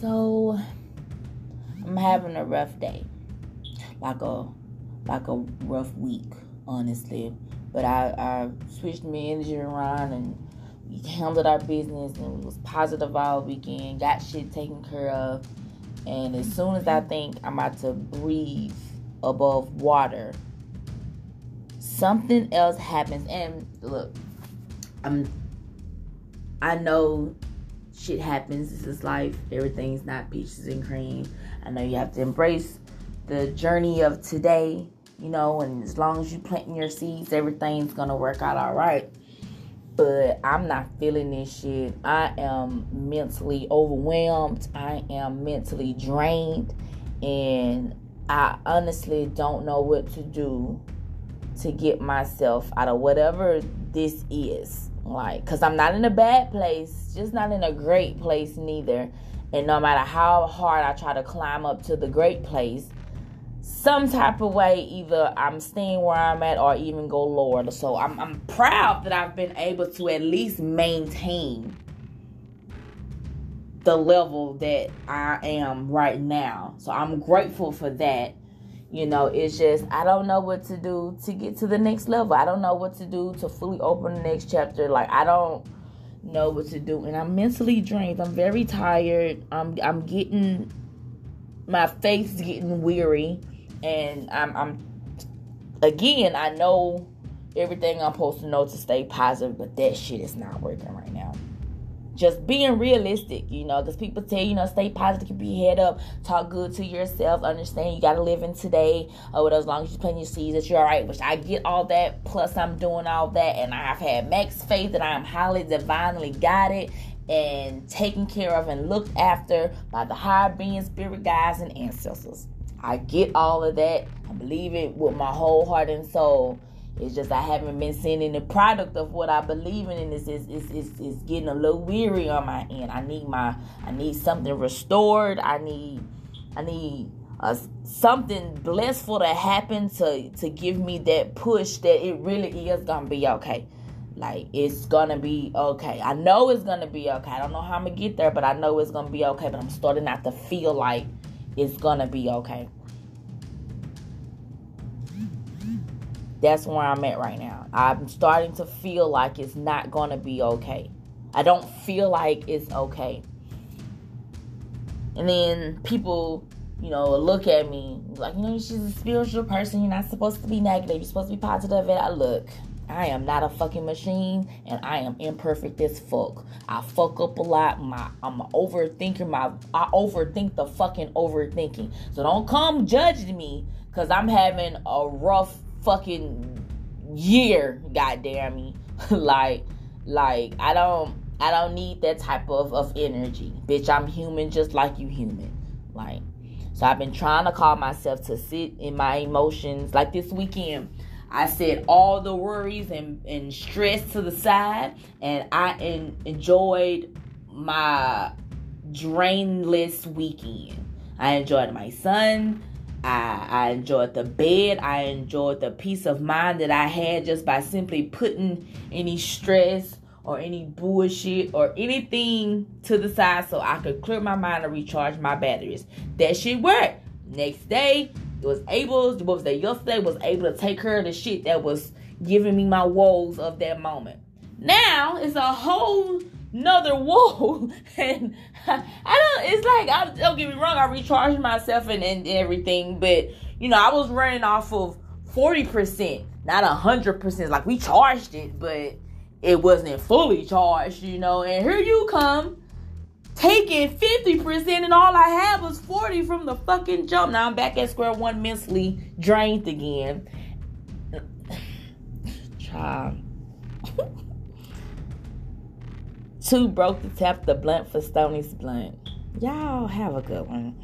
So I'm having a rough day. Like a like a rough week, honestly. But I, I switched my energy around and we handled our business and we was positive all weekend, got shit taken care of. And as soon as I think I'm about to breathe above water, something else happens. And look, I'm I know shit happens. This is life. Everything's not peaches and cream. I know you have to embrace the journey of today, you know, and as long as you planting your seeds, everything's gonna work out all right. But I'm not feeling this shit. I am mentally overwhelmed. I am mentally drained. And I honestly don't know what to do to get myself out of whatever this is. Like, cause I'm not in a bad place, just not in a great place neither. And no matter how hard I try to climb up to the great place, some type of way, either I'm staying where I'm at or even go lower. So I'm, I'm proud that I've been able to at least maintain the level that I am right now. So I'm grateful for that. You know, it's just I don't know what to do to get to the next level. I don't know what to do to fully open the next chapter. Like I don't know what to do and I'm mentally drained. I'm very tired. I'm I'm getting my faith's getting weary and I'm I'm again, I know everything I'm supposed to know to stay positive, but that shit is not working right now just being realistic, you know, because people tell you, know, stay positive, keep your head up, talk good to yourself, understand you got to live in today, uh, or as long as you plant your seeds, that you're all right. Which I get all that, plus I'm doing all that, and I have had max faith that I am highly divinely guided and taken care of and looked after by the higher being, spirit guides, and ancestors. I get all of that. I believe it with my whole heart and soul. It's just I haven't been seeing any product of what I believe in, and it's, it's, it's, it's, it's getting a little weary on my end. I need my I need something restored. I need I need uh, something blissful to happen to to give me that push that it really is gonna be okay. Like it's gonna be okay. I know it's gonna be okay. I don't know how I'm gonna get there, but I know it's gonna be okay. But I'm starting not to feel like it's gonna be okay. That's where I'm at right now. I'm starting to feel like it's not going to be okay. I don't feel like it's okay. And then people, you know, look at me like, you know, she's a spiritual person. You're not supposed to be negative. You're supposed to be positive. And I look, I am not a fucking machine, and I am imperfect as fuck. I fuck up a lot. My I'm an overthinker. My I overthink the fucking overthinking. So don't come judge me because I'm having a rough fucking year, goddamn me. like, like I don't I don't need that type of, of energy. Bitch, I'm human just like you human. Like so I've been trying to call myself to sit in my emotions. Like this weekend, I set all the worries and, and stress to the side and I en- enjoyed my drainless weekend. I enjoyed my son. I, I enjoyed the bed. I enjoyed the peace of mind that I had just by simply putting any stress or any bullshit or anything to the side so I could clear my mind and recharge my batteries. That shit worked. Next day, it was able, what was that yesterday, was able to take care of the shit that was giving me my woes of that moment. Now it's a whole another whoa and I, don't it's like I don't get me wrong I recharged myself and, and everything but you know I was running off of 40% not 100% like we charged it but it wasn't fully charged you know. And here you come taking 50% and all I had was 40 from the fucking jump. Now I'm back at square one mentally drained again. Child Two broke the tap the blunt for Stony's blunt. Y'all have a good one.